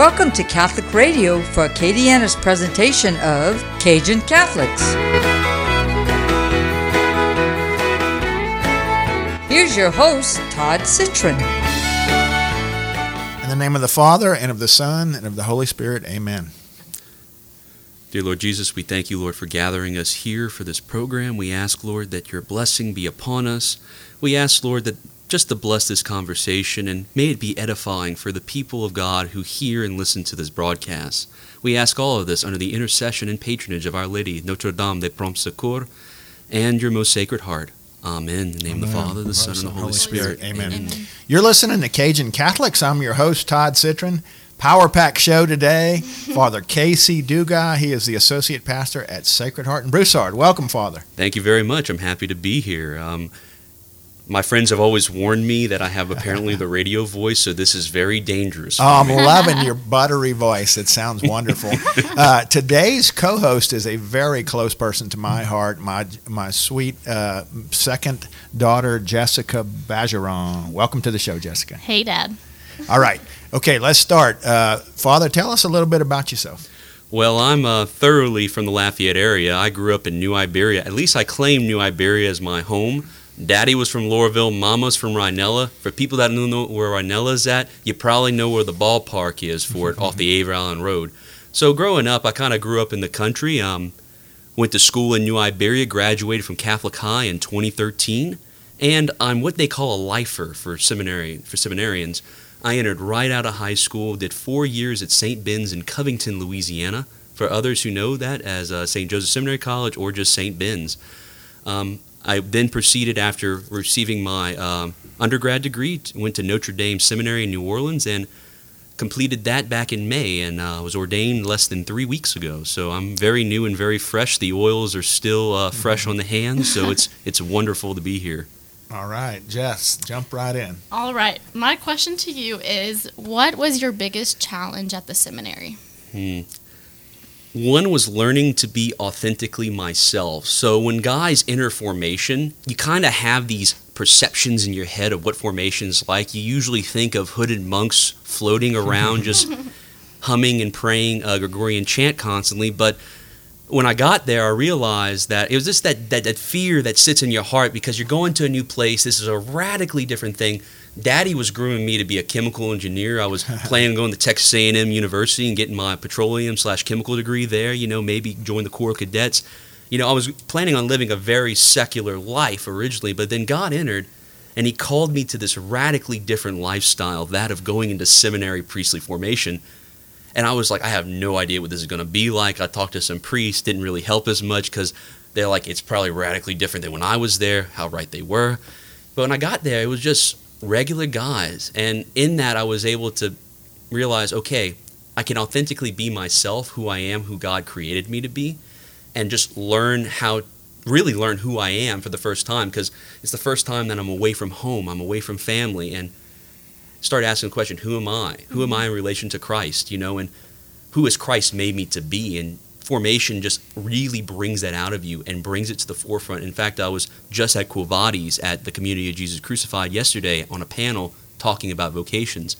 Welcome to Catholic Radio for Acadiana's presentation of Cajun Catholics. Here's your host, Todd Citron. In the name of the Father, and of the Son, and of the Holy Spirit, amen. Dear Lord Jesus, we thank you, Lord, for gathering us here for this program. We ask, Lord, that your blessing be upon us. We ask, Lord, that just to bless this conversation and may it be edifying for the people of God who hear and listen to this broadcast. We ask all of this under the intercession and patronage of Our Lady, Notre Dame de Prompt Secours, and your most sacred heart. Amen. In the name Amen. of the Father, the Son, and the Holy Spirit. Amen. You're listening to Cajun Catholics. I'm your host, Todd Citron. Power Pack Show today. Father Casey Dugas. He is the associate pastor at Sacred Heart in Broussard. Welcome, Father. Thank you very much. I'm happy to be here. Um, my friends have always warned me that I have apparently the radio voice, so this is very dangerous. Oh, I'm loving your buttery voice. It sounds wonderful. Uh, today's co-host is a very close person to my heart. My my sweet uh, second daughter, Jessica Bajeron. Welcome to the show, Jessica. Hey, Dad. All right. Okay, let's start. Uh, Father, tell us a little bit about yourself. Well, I'm uh, thoroughly from the Lafayette area. I grew up in New Iberia. At least I claim New Iberia as my home. Daddy was from Loreauville, Mama's from Rhinella. For people that don't know where Rhinella is at, you probably know where the ballpark is for it off the Avery Island Road. So growing up, I kind of grew up in the country. Um, went to school in New Iberia, graduated from Catholic High in 2013, and I'm what they call a lifer for seminary for seminarians. I entered right out of high school, did four years at St. Ben's in Covington, Louisiana. For others who know that as uh, St. Joseph Seminary College or just St. Ben's. Um, I then proceeded after receiving my um, undergrad degree, went to Notre Dame Seminary in New Orleans and completed that back in May and uh, was ordained less than three weeks ago. So I'm very new and very fresh. The oils are still uh, fresh on the hands, so it's it's wonderful to be here. All right, Jess, jump right in. All right. My question to you is what was your biggest challenge at the seminary? Hmm. One was learning to be authentically myself. So when guys enter formation, you kind of have these perceptions in your head of what formation's like. You usually think of hooded monks floating around just humming and praying a Gregorian chant constantly, but when I got there, I realized that it was just that, that, that fear that sits in your heart because you're going to a new place. This is a radically different thing. Daddy was grooming me to be a chemical engineer. I was planning on going to Texas A&M University and getting my petroleum slash chemical degree there. You know, maybe join the Corps of Cadets. You know, I was planning on living a very secular life originally, but then God entered and He called me to this radically different lifestyle, that of going into seminary priestly formation. And I was like, I have no idea what this is going to be like. I talked to some priests, didn't really help as much because they're like, it's probably radically different than when I was there, how right they were. But when I got there, it was just regular guys. And in that, I was able to realize, okay, I can authentically be myself, who I am, who God created me to be, and just learn how, really learn who I am for the first time because it's the first time that I'm away from home, I'm away from family, and start asking the question, who am I? Who am I mm-hmm. in relation to Christ? You know, and who has Christ made me to be? And formation just really brings that out of you and brings it to the forefront. In fact, I was just at Quo Vadis at the Community of Jesus Crucified yesterday on a panel talking about vocations.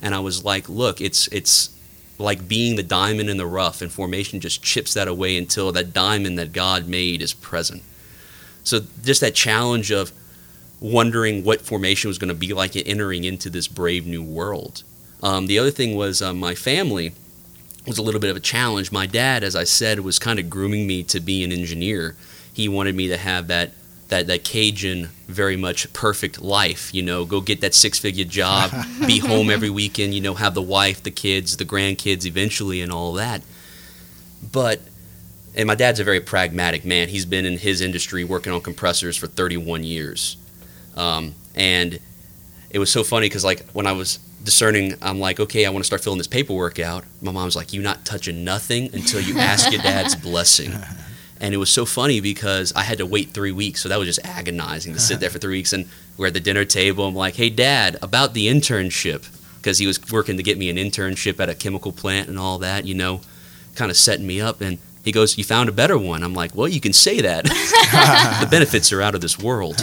And I was like, look, it's it's like being the diamond in the rough, and formation just chips that away until that diamond that God made is present. So just that challenge of wondering what formation was going to be like entering into this brave new world. Um, the other thing was uh, my family was a little bit of a challenge. My dad, as I said, was kind of grooming me to be an engineer. He wanted me to have that that that Cajun, very much perfect life. You know, go get that six figure job, be home every weekend. You know, have the wife, the kids, the grandkids, eventually, and all that. But and my dad's a very pragmatic man. He's been in his industry working on compressors for 31 years. Um, and it was so funny because like when I was discerning, I'm like, okay, I want to start filling this paperwork out. My mom's like, you're not touching nothing until you ask your dad's blessing. And it was so funny because I had to wait three weeks, so that was just agonizing to sit there for three weeks. And we're at the dinner table. I'm like, hey, dad, about the internship, because he was working to get me an internship at a chemical plant and all that, you know, kind of setting me up. And he goes, You found a better one. I'm like, Well, you can say that. the benefits are out of this world.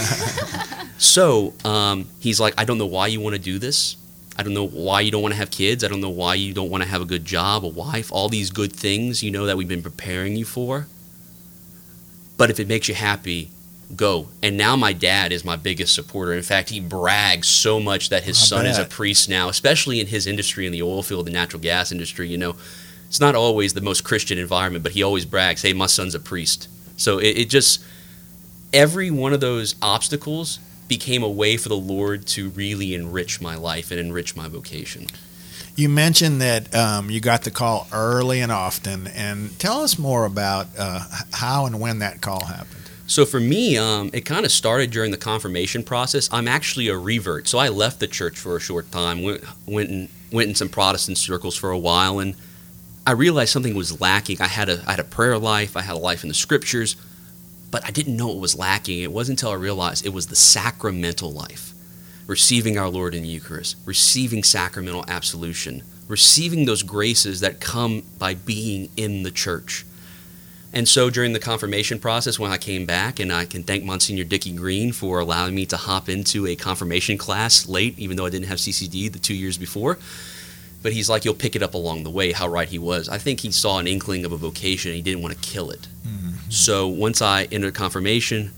So um, he's like, I don't know why you want to do this. I don't know why you don't want to have kids. I don't know why you don't want to have a good job, a wife, all these good things, you know, that we've been preparing you for. But if it makes you happy, go. And now my dad is my biggest supporter. In fact, he brags so much that his I son is a priest now, especially in his industry, in the oil field, the natural gas industry. You know, it's not always the most Christian environment, but he always brags, hey, my son's a priest. So it, it just, every one of those obstacles became a way for the Lord to really enrich my life and enrich my vocation. You mentioned that um, you got the call early and often, and tell us more about uh, how and when that call happened. So for me, um, it kind of started during the confirmation process. I'm actually a revert, so I left the church for a short time, went went in, went in some Protestant circles for a while, and I realized something was lacking. I had a I had a prayer life, I had a life in the Scriptures, but I didn't know it was lacking. It wasn't until I realized it was the sacramental life, receiving our Lord in the Eucharist, receiving sacramental absolution, receiving those graces that come by being in the church. And so during the confirmation process, when I came back, and I can thank Monsignor Dickie Green for allowing me to hop into a confirmation class late, even though I didn't have CCD the two years before. But he's like, you'll pick it up along the way, how right he was. I think he saw an inkling of a vocation and he didn't want to kill it. Hmm. So once I entered confirmation,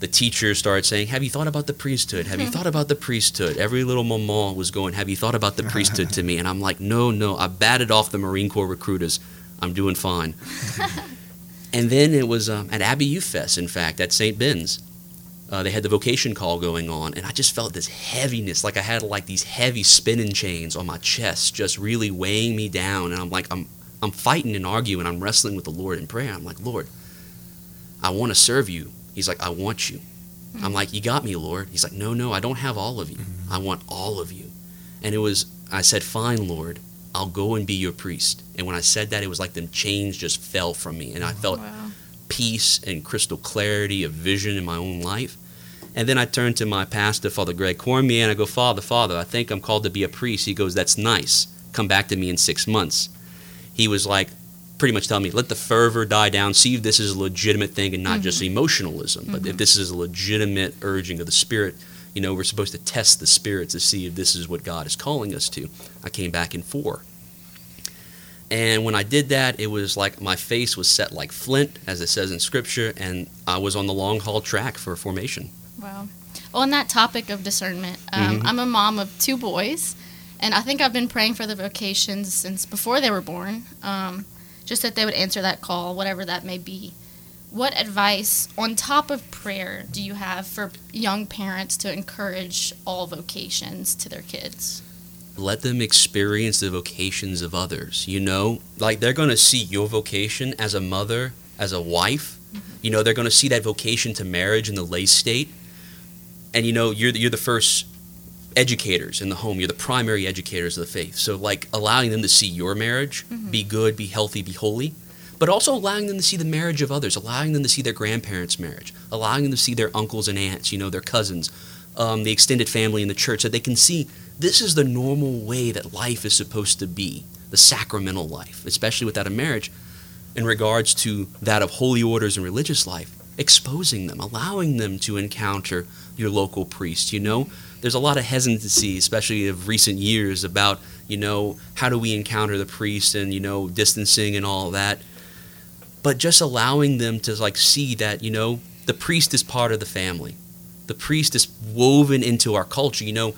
the teacher started saying, Have you thought about the priesthood? Have you thought about the priesthood? Every little mama was going, Have you thought about the priesthood to me? And I'm like, No, no, I batted off the Marine Corps recruiters. I'm doing fine. and then it was um, at Abbey Youth Fest, in fact, at St. Ben's. Uh, they had the vocation call going on, and I just felt this heaviness, like I had like these heavy spinning chains on my chest, just really weighing me down. And I'm like, I'm, I'm fighting and arguing, I'm wrestling with the Lord in prayer. I'm like, Lord, I want to serve you. He's like, I want you. Mm-hmm. I'm like, You got me, Lord. He's like, No, no, I don't have all of you. Mm-hmm. I want all of you. And it was, I said, Fine, Lord, I'll go and be your priest. And when I said that, it was like the chains just fell from me. And I oh, felt Wow. peace and crystal clarity of vision in my own life. And then I turned to my pastor, Father Greg Cormier, and I go, Father, Father, I think I'm called to be a priest. He goes, That's nice. Come back to me in six months. He was like, pretty much telling me, let the fervor die down. See if this is a legitimate thing and not just emotionalism. But if this is a legitimate urging of the spirit, you know, we're supposed to test the spirit to see if this is what God is calling us to. I came back in four. And when I did that, it was like my face was set like flint, as it says in Scripture, and I was on the long haul track for formation. Wow. Well, on that topic of discernment, um, Mhm. I'm a mom of two boys, and I think I've been praying for the vocations since before they were born, um, just that they would answer that call, whatever that may be. What advice, on top of prayer, do you have for young parents to encourage all vocations to their kids? let them experience the vocations of others. You know, like they're going to see your vocation as a mother, as a wife. Mm-hmm. You know, they're going to see that vocation to marriage in the lay state. And you know, you're the, you're the first educators in the home. You're the primary educators of the faith. So like allowing them to see your marriage be good, be healthy, be holy. But also allowing them to see the marriage of others, allowing them to see their grandparents' marriage, allowing them to see their uncles and aunts, you know, their cousins, um, the extended family in the church, that they can see this is the normal way that life is supposed to be, the sacramental life, especially with that of marriage, in regards to that of holy orders and religious life, exposing them, allowing them to encounter your local priest. You know, there's a lot of hesitancy, especially of recent years, about, you know, how do we encounter the priest and, you know, distancing and all that. But just allowing them to, like, see that, you know, the priest is part of the family. The priest is woven into our culture. You know,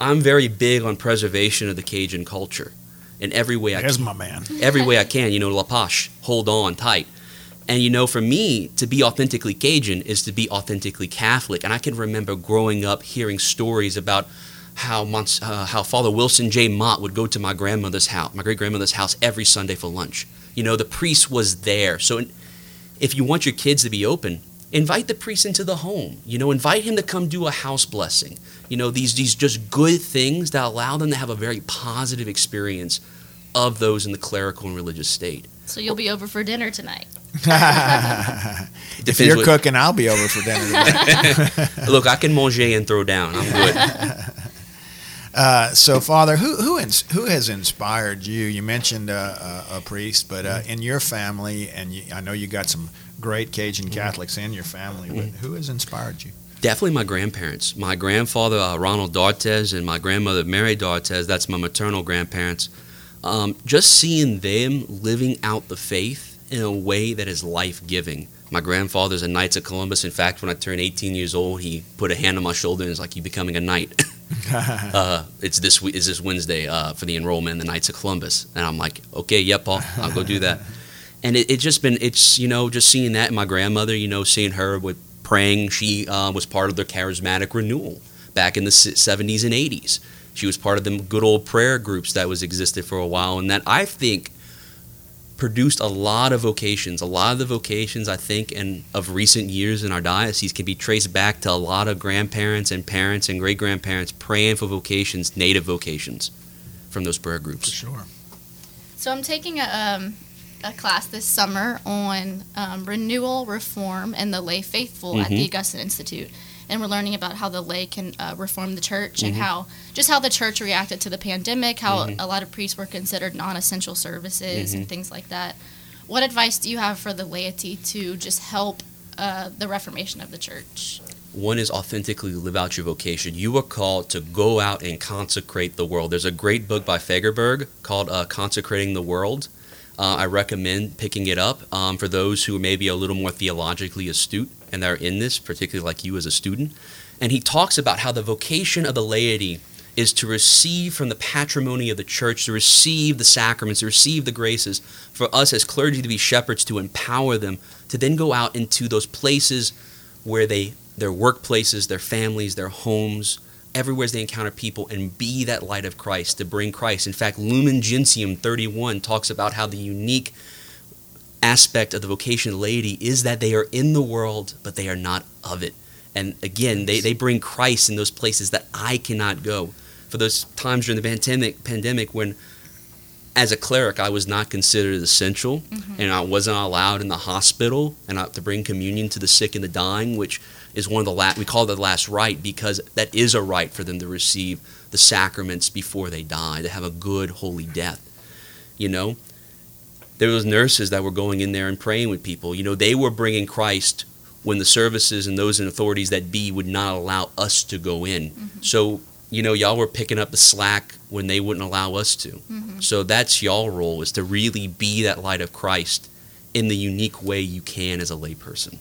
I'm very big on preservation of the Cajun culture in every way I There's can my man. every way I can. You know, Lâche pas, hold on tight. And you know, for me, to be authentically Cajun is to be authentically Catholic. And I can remember growing up hearing stories about how Mons- uh, how Father Wilson J. Mott would go to my grandmother's house, my great grandmother's house, every Sunday for lunch. You know, the priest was there. So, if you want your kids to be open, invite the priest into the home. You know, invite him to come do a house blessing. You know, these these just good things that allow them to have a very positive experience of those in the clerical and religious state. So you'll be over for dinner tonight. if you're what- cooking, I'll be over for dinner. Look, I can manger and throw down. I'm good. Uh, so, Father, who who ins- who has inspired you? You mentioned uh, a, a priest, but uh, in your family, and you, I know you got some great Cajun Catholics in your family. But who has inspired you? Definitely my grandparents. My grandfather, uh, Ronald D'Artes, and my grandmother, Mary D'Artes, that's my maternal grandparents. Um, just seeing them living out the faith in a way that is life giving. My grandfather's a Knights of Columbus. In fact, when I turned 18 years old, he put a hand on my shoulder and was like, "You becoming a knight?" uh, it's this is this Wednesday uh, for the enrollment in the Knights of Columbus, and I'm like, "Okay, yep, Paul, I'll go do that." and it, it just been it's you know just seeing that and my grandmother, you know, seeing her with praying. She uh, was part of the charismatic renewal back in the 70s and 80s. She was part of the good old prayer groups that was existed for a while, and that I think produced a lot of vocations. A lot of the vocations I think and of recent years in our diocese can be traced back to a lot of grandparents and parents and great grandparents praying for vocations, native vocations, from those prayer groups. For sure. So I'm taking a, um, a class this summer on um, renewal, reform, and the lay faithful at the Mhm. Augustine Institute. And we're learning about how the lay can uh, reform the church and Mhm. how just how the church reacted to the pandemic, how Mhm. a lot of priests were considered non-essential services Mhm. and things like that. What advice do you have for the laity to just help uh, the reformation of the church? One is authentically live out your vocation. You are called to go out and consecrate the world. There's a great book by Fagerberg called uh, Consecrating the World. Uh, I recommend picking it up um, for those who may be a little more theologically astute and that are in this, particularly like you as a student. And he talks about how the vocation of the laity is to receive from the patrimony of the church, to receive the sacraments, to receive the graces, for us as clergy to be shepherds, to empower them, to then go out into those places where they, their workplaces, their families, their homes, everywhere they encounter people, and be that light of Christ, to bring Christ. In fact, Lumen Gentium 31 talks about how the unique aspect of the vocation laity is that they are in the world, but they are not of it. And again, they, they bring Christ in those places that I cannot go. For those times during the pandemic, pandemic when, as a cleric, I was not considered essential, mm-hmm. and I wasn't allowed in the hospital and I, to bring communion to the sick and the dying, which is one of the last. We call it the last rite because that is a right for them to receive the sacraments before they die, to have a good, holy death. You know, there was nurses that were going in there and praying with people. You know, they were bringing Christ when the services and those in authorities that be would not allow us to go in. Mm-hmm. So, you know, y'all were picking up the slack when they wouldn't allow us to. Mm-hmm. So that's y'all role is to really be that light of Christ in the unique way you can as a layperson.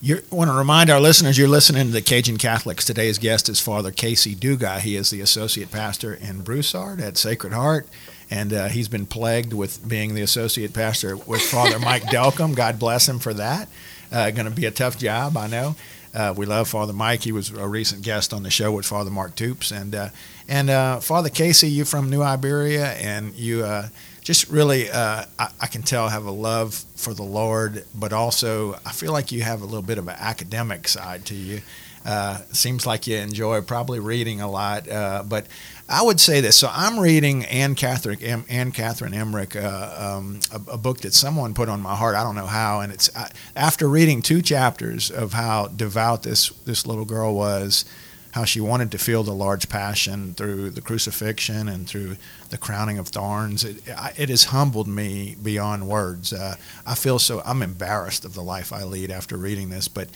You want to remind our listeners you're listening to the Cajun Catholics. Today's guest is Father Casey Dugas. He is the associate pastor in Broussard at Sacred Heart, and uh, he's been plagued with being the associate pastor with Father Mike Delcom. God bless him for that. Uh, going to be a tough job, I know. Uh, we love Father Mike. He was a recent guest on the show with Father Mark Toops, and uh, and uh, Father Casey, you from New Iberia, and you uh, just really, uh, I, I can tell, have a love for the Lord, but also I feel like you have a little bit of an academic side to you. Uh, seems like you enjoy probably reading a lot, uh, but I would say this. So I'm reading Anne Catherine, Anne Catherine Emmerich, uh, um, a, a book that someone put on my heart. I don't know how, and it's I, after reading two chapters of how devout this this little girl was, how she wanted to feel the large passion through the crucifixion and through the crowning of thorns. It, it has humbled me beyond words. Uh, I feel so. I'm embarrassed of the life I lead after reading this, but.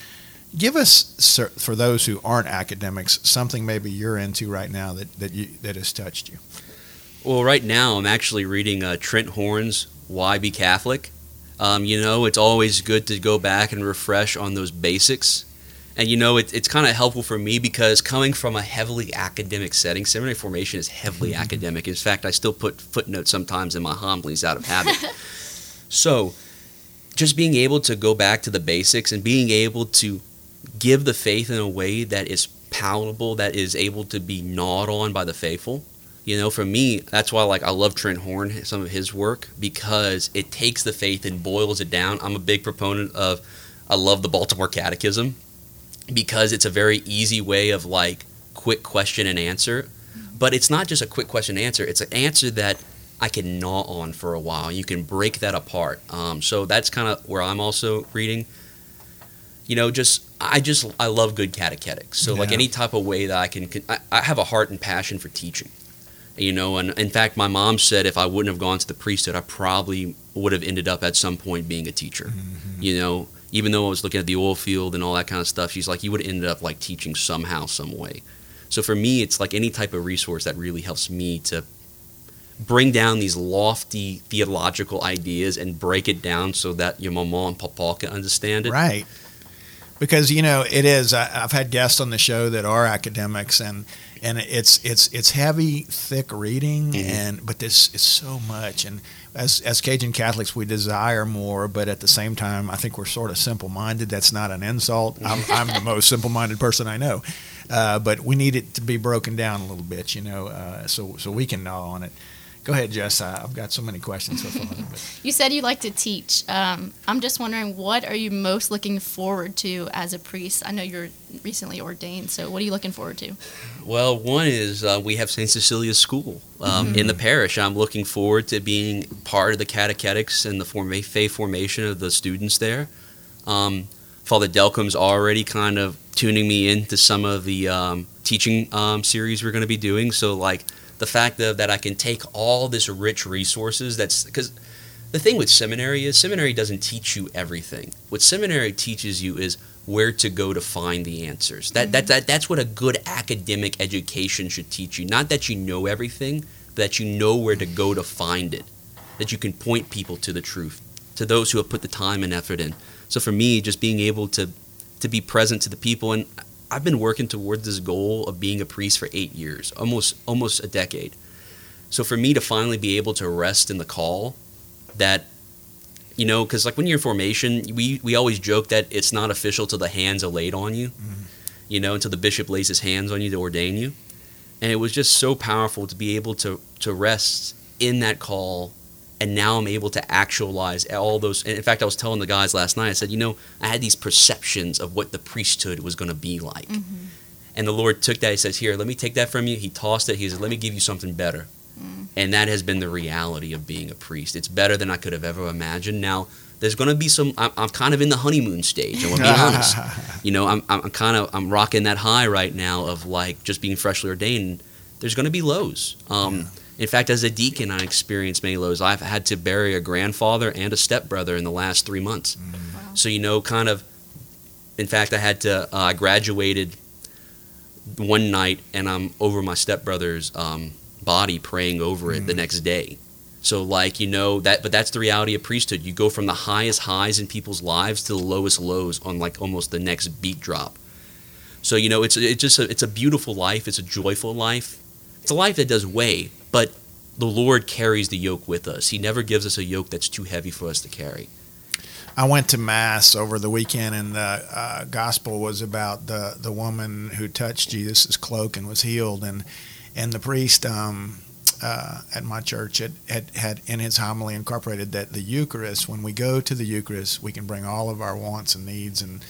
Give us, for those who aren't academics, something maybe you're into right now that, that you that has touched you. Well, right now I'm actually reading uh, Trent Horn's "Why Be Catholic." Um, you know, it's always good to go back and refresh on those basics. And you know, it, it's kind of helpful for me because coming from a heavily academic setting, seminary formation is heavily academic. In fact, I still put footnotes sometimes in my homilies out of habit. so, just being able to go back to the basics and being able to give the faith in a way that is palatable, that is able to be gnawed on by the faithful. You know, for me, that's why like I love Trent Horn, some of his work, because it takes the faith and boils it down. I'm a big proponent of I love the Baltimore Catechism because it's a very easy way of like quick question and answer. But it's not just a quick question and answer, it's an answer that I can gnaw on for a while. You can break that apart. Um, so that's kind of where I'm also reading. You know, just I just I love good catechetics. So like any type of way that I can, I, I have a heart and passion for teaching. You know, and in fact, my mom said if I wouldn't have gone to the priesthood, I probably would have ended up at some point being a teacher. Mm-hmm. You know, even though I was looking at the oil field and all that kind of stuff, she's like, you would have ended up like teaching somehow, some way. So for me, it's like any type of resource that really helps me to bring down these lofty theological ideas and break it down so that your mama and papa can understand it. Right. Because you know it is. I, I've had guests on the show that are academics, and and it's it's it's heavy, thick reading, Mhm. and but this is so much. And as as Cajun Catholics, we desire more, but at the same time, I think we're sort of simple minded. That's not an insult. I'm, I'm the most simple minded person I know, uh, but we need it to be broken down a little bit, you know, uh, so so we can gnaw on it. Go ahead, Jess. I- I've got so many questions so far. You said you like to teach. Um, I'm just wondering, what are you most looking forward to as a priest? I know you're recently ordained, so what are you looking forward to? Well, one is uh, we have St. Cecilia's School um, in the parish. I'm looking forward to being part of the catechetics and the forma- faith formation of the students there. Um, Father Delcom's already kind of tuning me into some of the um, teaching um, series we're going to be doing. So, like the fact of, that I can take all this rich resources. That's because the thing with seminary is seminary doesn't teach you everything. What seminary teaches you is where to go to find the answers. That, that, that that's what a good academic education should teach you. Not that you know everything, but that you know where to go to find it. That you can point people to the truth, to those who have put the time and effort in. So for me, just being able to to be present to the people and I've been working towards this goal of being a priest for 8 years, almost almost a decade. So for me to finally be able to rest in the call that you know, because like when you're in formation, we we always joke that it's not official till the hands are laid on you. Mm-hmm. You know, until the bishop lays his hands on you to ordain you, and it was just so powerful to be able to to rest in that call, and now I'm able to actualize all those. And in fact, I was telling the guys last night. I said, you know, I had these perceptions of what the priesthood was going to be like, and the Lord took that. He says, "Here, let me take that from you." He tossed it. He said, "Let me give you something better." And that has been the reality of being a priest. It's better than I could have ever imagined. Now, there's going to be some. I'm, I'm kind of in the honeymoon stage. I'm to be honest. You know, I'm, I'm kind of I'm rocking that high right now of like just being freshly ordained. There's going to be lows. Um, In fact, as a deacon, I experienced many lows. I've had to bury a grandfather and a stepbrother in the last three months. So you know, kind of. In fact, I had to. Uh, I graduated one night, and I'm over my stepbrother's um, body, praying over it the next day. So like you know that, but that's the reality of priesthood. You go from the highest highs in people's lives to the lowest lows on like almost the next beat drop. So you know it's it's just a, it's a beautiful life. It's a joyful life. It's a life that does weigh, but the Lord carries the yoke with us. He never gives us a yoke that's too heavy for us to carry. I went to mass over the weekend, and the uh, gospel was about the the woman who touched Jesus' cloak and was healed, and and the priest um, uh, at my church had, had had in his homily incorporated that the Eucharist, when we go to the Eucharist, we can bring all of our wants and needs and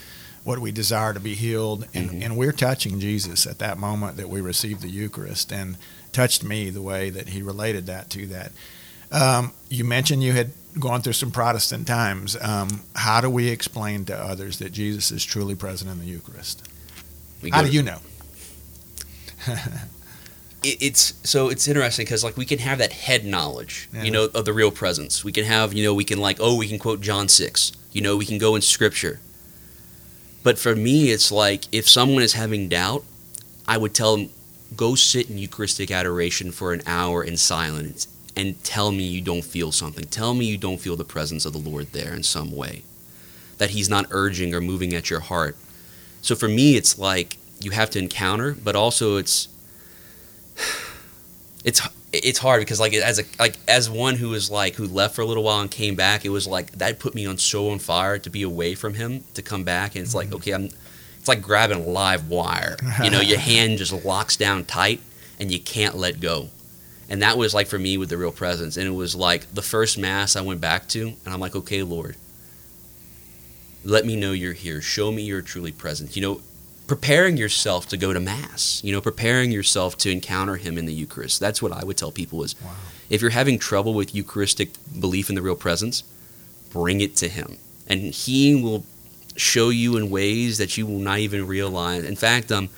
what we desire to be healed, and Mhm. and we're touching Jesus at that moment that we receive the Eucharist, and touched me the way that he related that to that. Um, you mentioned you had gone through some Protestant times. Um, how do we explain to others that Jesus is truly present in the Eucharist? How do you know? it, it's so it's interesting because like we can have that head knowledge Yeah. you know of the real presence we can have you know we can like oh we can quote john 6 you know we can go in scripture but for me it's like if someone is having doubt i would tell them go sit in eucharistic adoration for an hour in silence and tell me you don't feel something. Tell me you don't feel the presence of the lord there in some way. That he's not urging or moving at your heart. So for me it's like you have to encounter but also it's it's it's hard because like as a like as one who was like who left for a little while and came back, it was like that put me on so on fire to be away from him to come back, and it's like mm-hmm. okay, I'm. It's like grabbing a live wire. You know, your hand just locks down tight, and you can't let go. And that was like for me with the real presence, and it was like the first mass I went back to, and I'm like, okay, Lord, let me know you're here. Show me you're truly present. You know, preparing yourself to go to mass you know preparing yourself to encounter him in the eucharist that's what i would tell people is Wow. if you're having trouble with eucharistic belief in the real presence bring it to him and he will show you in ways that you will not even realize in fact um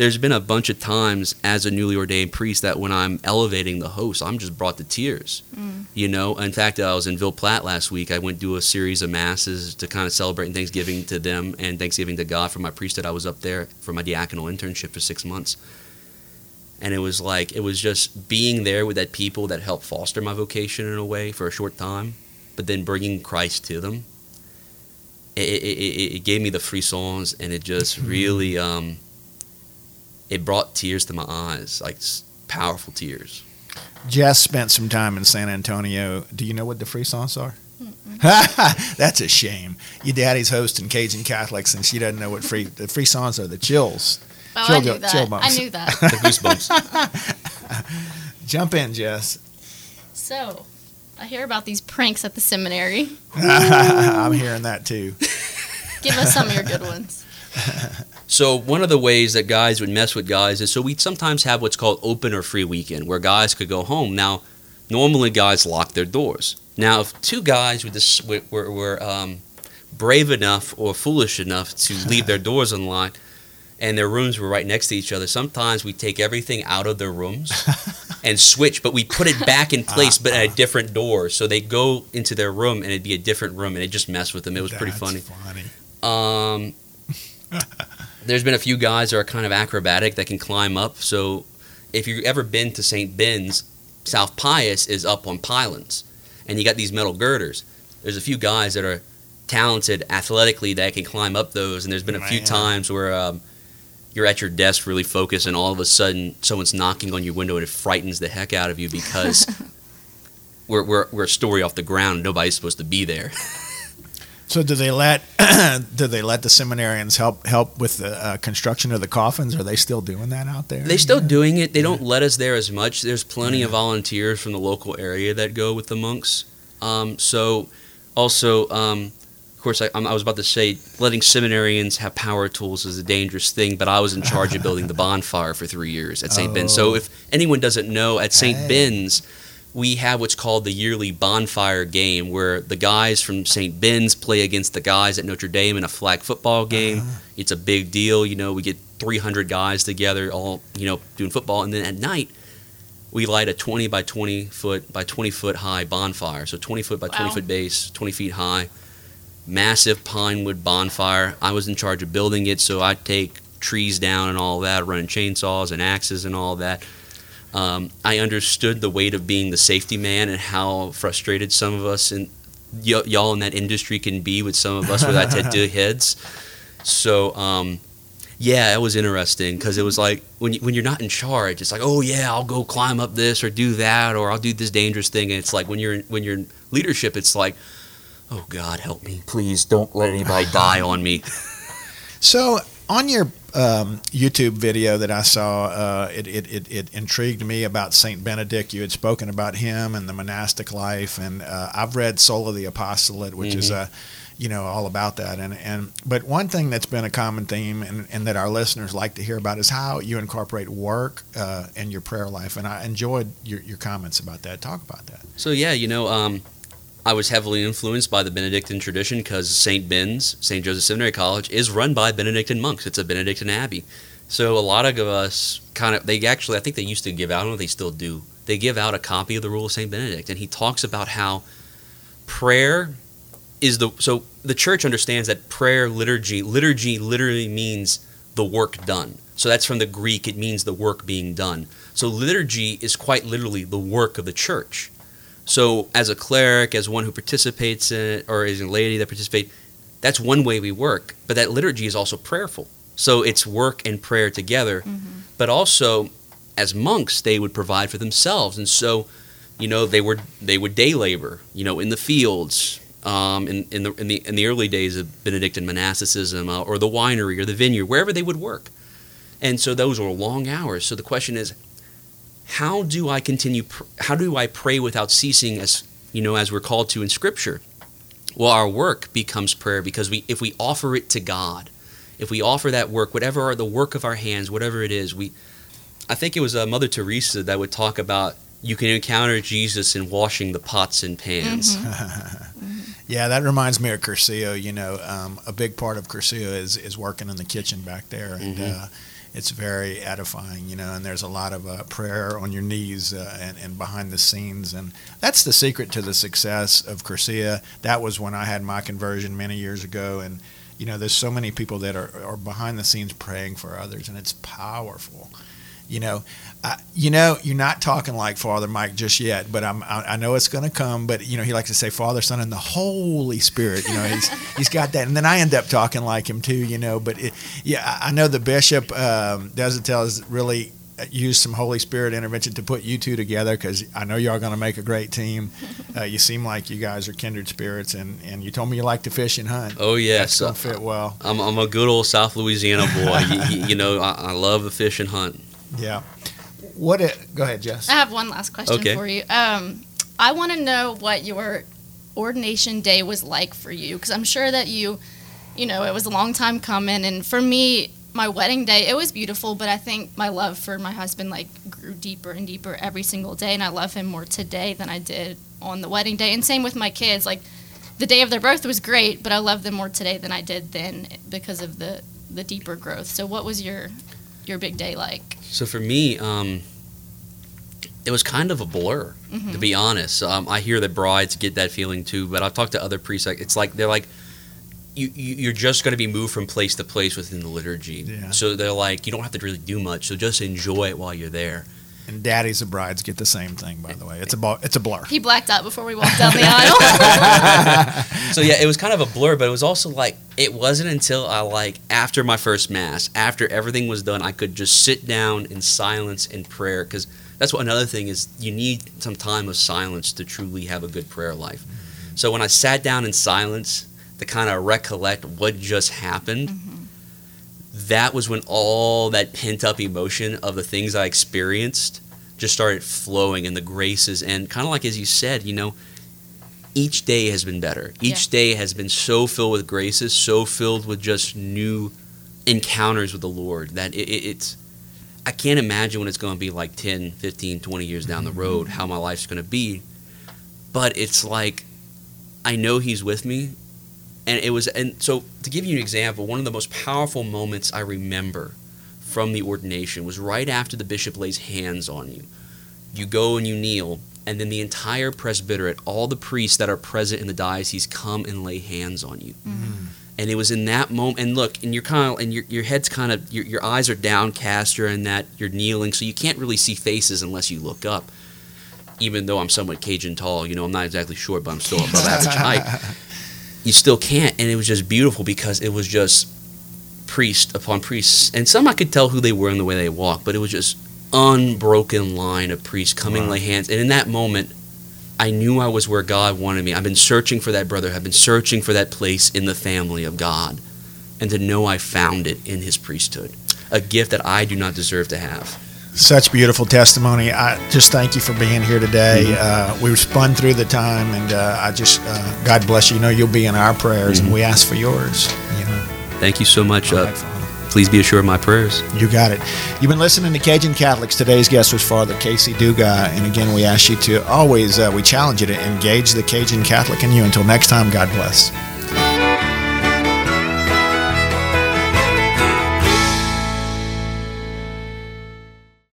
there's been a bunch of times as a newly ordained priest that when I'm elevating the host, I'm just brought to tears. Mm. You know, in fact, I was in Ville Platte last week. I went to do a series of masses to kind of celebrate Thanksgiving to them and Thanksgiving to God for my priesthood. I was up there for my diaconal internship for six months. And it was like, it was just being there with that people that helped foster my vocation in a way for a short time, but then bringing Christ to them. It, it, it, it gave me the frissons and it just really, um, it brought tears to my eyes, like powerful tears. Jess spent some time in San Antonio. Do you know what the frissons are? That's a shame. Your daddy's hosting Cajun Catholics, and she doesn't know what free the frissons are. The chills. Oh, Chill I knew go- that. chill I bumps. knew that. The goosebumps. Jump in, Jess. So, I hear about these pranks at the seminary. I'm hearing that too. Give us some of your good ones. So one of the ways that guys would mess with guys is so we'd sometimes have what's called open or free weekend, where guys could go home. Now, normally guys lock their doors. Now, if two guys were, this, were, were, were um, brave enough or foolish enough to leave their doors unlocked, and their rooms were right next to each other, sometimes we take everything out of their rooms and switch, but we put it back in place, but at a different door. So they go into their room, and it'd be a different room, and it just messed with them. It was pretty funny. funny. Um, there's been a few guys that are kind of acrobatic that can climb up. So if you've ever been to St. Ben's, South Pius is up on pylons, and you got these metal girders. There's a few guys that are talented athletically that can climb up those, and there's been a few times where um, you're at your desk really focused, and all of a sudden someone's knocking on your window, and it frightens the heck out of you because we're, we're, we're a story off the ground. Nobody's supposed to be there. So do they let do they let the seminarians help help with the uh, construction of the coffins? Are they still doing that out there? they're still doing it. They don't let us there as much. There's plenty of volunteers from the local area that go with the monks. Um, so, also, um, of course, I, I'm- I was about to say letting seminarians have power tools is a dangerous thing. But I was in charge of building the bonfire for three years at St. Ben's. So, Oh. if anyone doesn't know, at St. Hey. Ben's, we have what's called the yearly bonfire game, where the guys from St. Ben's play against the guys at Notre Dame in a flag football game. Uh-huh. It's a big deal. You know, we get 300 guys together, all you know, doing football, and then at night we light a 20 by 20 foot by 20 foot high bonfire. So 20 foot by 20 foot base, 20 feet high, massive pine wood bonfire. I was in charge of building it, so I take trees down and all that, running chainsaws and axes and all that. Um, I understood the weight of being the safety man and how frustrated some of us and y- y'all in that industry can be with some of us with our tattoo heads. So, um, yeah, it was interesting because it was like when you, when you're not in charge, it's like, oh yeah, I'll go climb up this or do that or I'll do this dangerous thing. And it's like when you're when you're in leadership, it's like, oh God, help me, please don't let anybody die on me. So on your um, YouTube video that I saw, uh, it, it, it, it intrigued me about Saint Benedict. You had spoken about him and the monastic life, and uh, I've read Soul of the Apostolate, which is Mhm. a you know all about that. And and but one thing that's been a common theme and, and that our listeners like to hear about is how you incorporate work uh, in your prayer life. And I enjoyed your, your comments about that. Talk about that. So yeah, you know, um, I was heavily influenced by the Benedictine tradition because St. Ben's, St. Joseph Seminary College, is run by Benedictine monks. It's a Benedictine abbey. So a lot of us kind of, they actually, I think they used to give out, I don't know if they still do, they give out a copy of the Rule of St. Benedict. And he talks about how prayer is the, so the church understands that prayer, liturgy, liturgy literally means the work done. So that's from the Greek, it means the work being done. So liturgy is quite literally the work of the church. So, as a cleric, as one who participates in it, or as a laity that participate, that's one way we work. But that liturgy is also prayerful. So it's work and prayer together. But also, as monks, they would provide for themselves, and so, you know, they were they would day labor, you know, in the fields. Um, in, in the in the in the early days of Benedictine monasticism, uh, or the winery, or the vineyard, wherever they would work, and so those were long hours. So the question is, how do I continue? pr- How do I pray without ceasing, as you know, as we're called to in Scripture? Well, our work becomes prayer because we, if we offer it to God, if we offer that work, whatever are the work of our hands, whatever it is, we. I think it was uh, Mother Teresa that would talk about you can encounter Jesus in washing the pots and pans. Yeah, that reminds me of Cursillo. You know, um, a big part of Cursillo is is working in the kitchen back there, and Mhm. uh, it's very edifying, you know, and there's a lot of uh, prayer on your knees uh, and, and behind the scenes. And that's the secret to the success of Cursillo. That was when I had my conversion many years ago. And, you know, there's so many people that are, are behind the scenes praying for others, and it's powerful. You know, uh, you know, you're not talking like Father Mike just yet, but I'm, I, I know it's going to come. But you know, he likes to say Father, Son, and the Holy Spirit. You know, he's he's got that, and then I end up talking like him too. You know, but it, yeah, I know the bishop um, doesn't tell us really used some Holy Spirit intervention to put you two together because I know you are going to make a great team. Uh, you seem like you guys are kindred spirits, and, and you told me you like to fish and hunt. Oh yes, That's going to fit well. I'm, I'm a good old South Louisiana boy. you, you, you, know, I, I love the fish and hunt. Yeah. What? It, go ahead, Jess. I have one last question Okay. for you. Um, I want to know what your ordination day was like for you, because I'm sure that you, you know, it was a long time coming, and for me, my wedding day, it was beautiful, but I think my love for my husband like grew deeper and deeper every single day, and I love him more today than I did on the wedding day. And same with my kids, like the day of their birth was great, but I love them more today than I did then because of the the deeper growth. So, what was your your big day like? So for me, um, it was kind of a blur, to be honest. Um, I hear that brides get that feeling too, but I've talked to other priests. Like it's like they're like, you, you you're just going to be moved from place to place within the liturgy. Yeah. So they're like, you don't have to really do much. So just enjoy it while you're there. And daddies of brides get the same thing, by the way. It's a bu- it's a blur. He blacked out before we walked down the aisle. so yeah, it was kind of a blur, but it was also like it wasn't until I like after my first mass, after everything was done, I could just sit down in silence and prayer because that's what another thing is. You need some time of silence to truly have a good prayer life. So when I sat down in silence to kind of recollect what just happened, mm-hmm. That was when all that pent up emotion of the things I experienced just started flowing and the graces and kind of like as you said, you know, each day has been better. Each day has been so filled with graces, so filled with just new encounters with the Lord that it, it, it's I can't imagine what it's going to be like 10, 15, 20 years down the road how my life's going to be. But it's like I know he's with me and it was and so to give you an example, one of the most powerful moments I remember from the ordination was right after the bishop lays hands on you. You go and you kneel, and then the entire presbyterate, all the priests that are present in the diocese, come and lay hands on you. Mm-hmm. And it was in that moment, and look, and you're kind of, and your, your head's kind of, your, your eyes are downcast, you're in that, you're kneeling, so you can't really see faces unless you look up. Even though I'm somewhat Cajun tall, you know, I'm not exactly short, but I'm still above average height. You still can't, and it was just beautiful because it was just priest upon priest, and some I could tell who they were in the way they walked, but it was just unbroken line of priests coming Wow. lay hands, and in that moment, I knew I was where God wanted me. I've been searching for that brother. I've been searching for that place in the family of God, and to know I found it in His priesthood, a gift that I do not deserve to have. Such beautiful testimony. I just thank you for being here today. Uh, we were spun through the time, and uh, I just uh, God bless you. You know you'll be in our prayers, and we ask for yours. You know, Thank you so much. Uh, right, please be assured of my prayers. You got it. You've been listening to Cajun Catholics. Today's guest was Father Casey Dugas. And again, we ask you to always, uh, we challenge you to engage the Cajun Catholic in you. Until next time, God bless.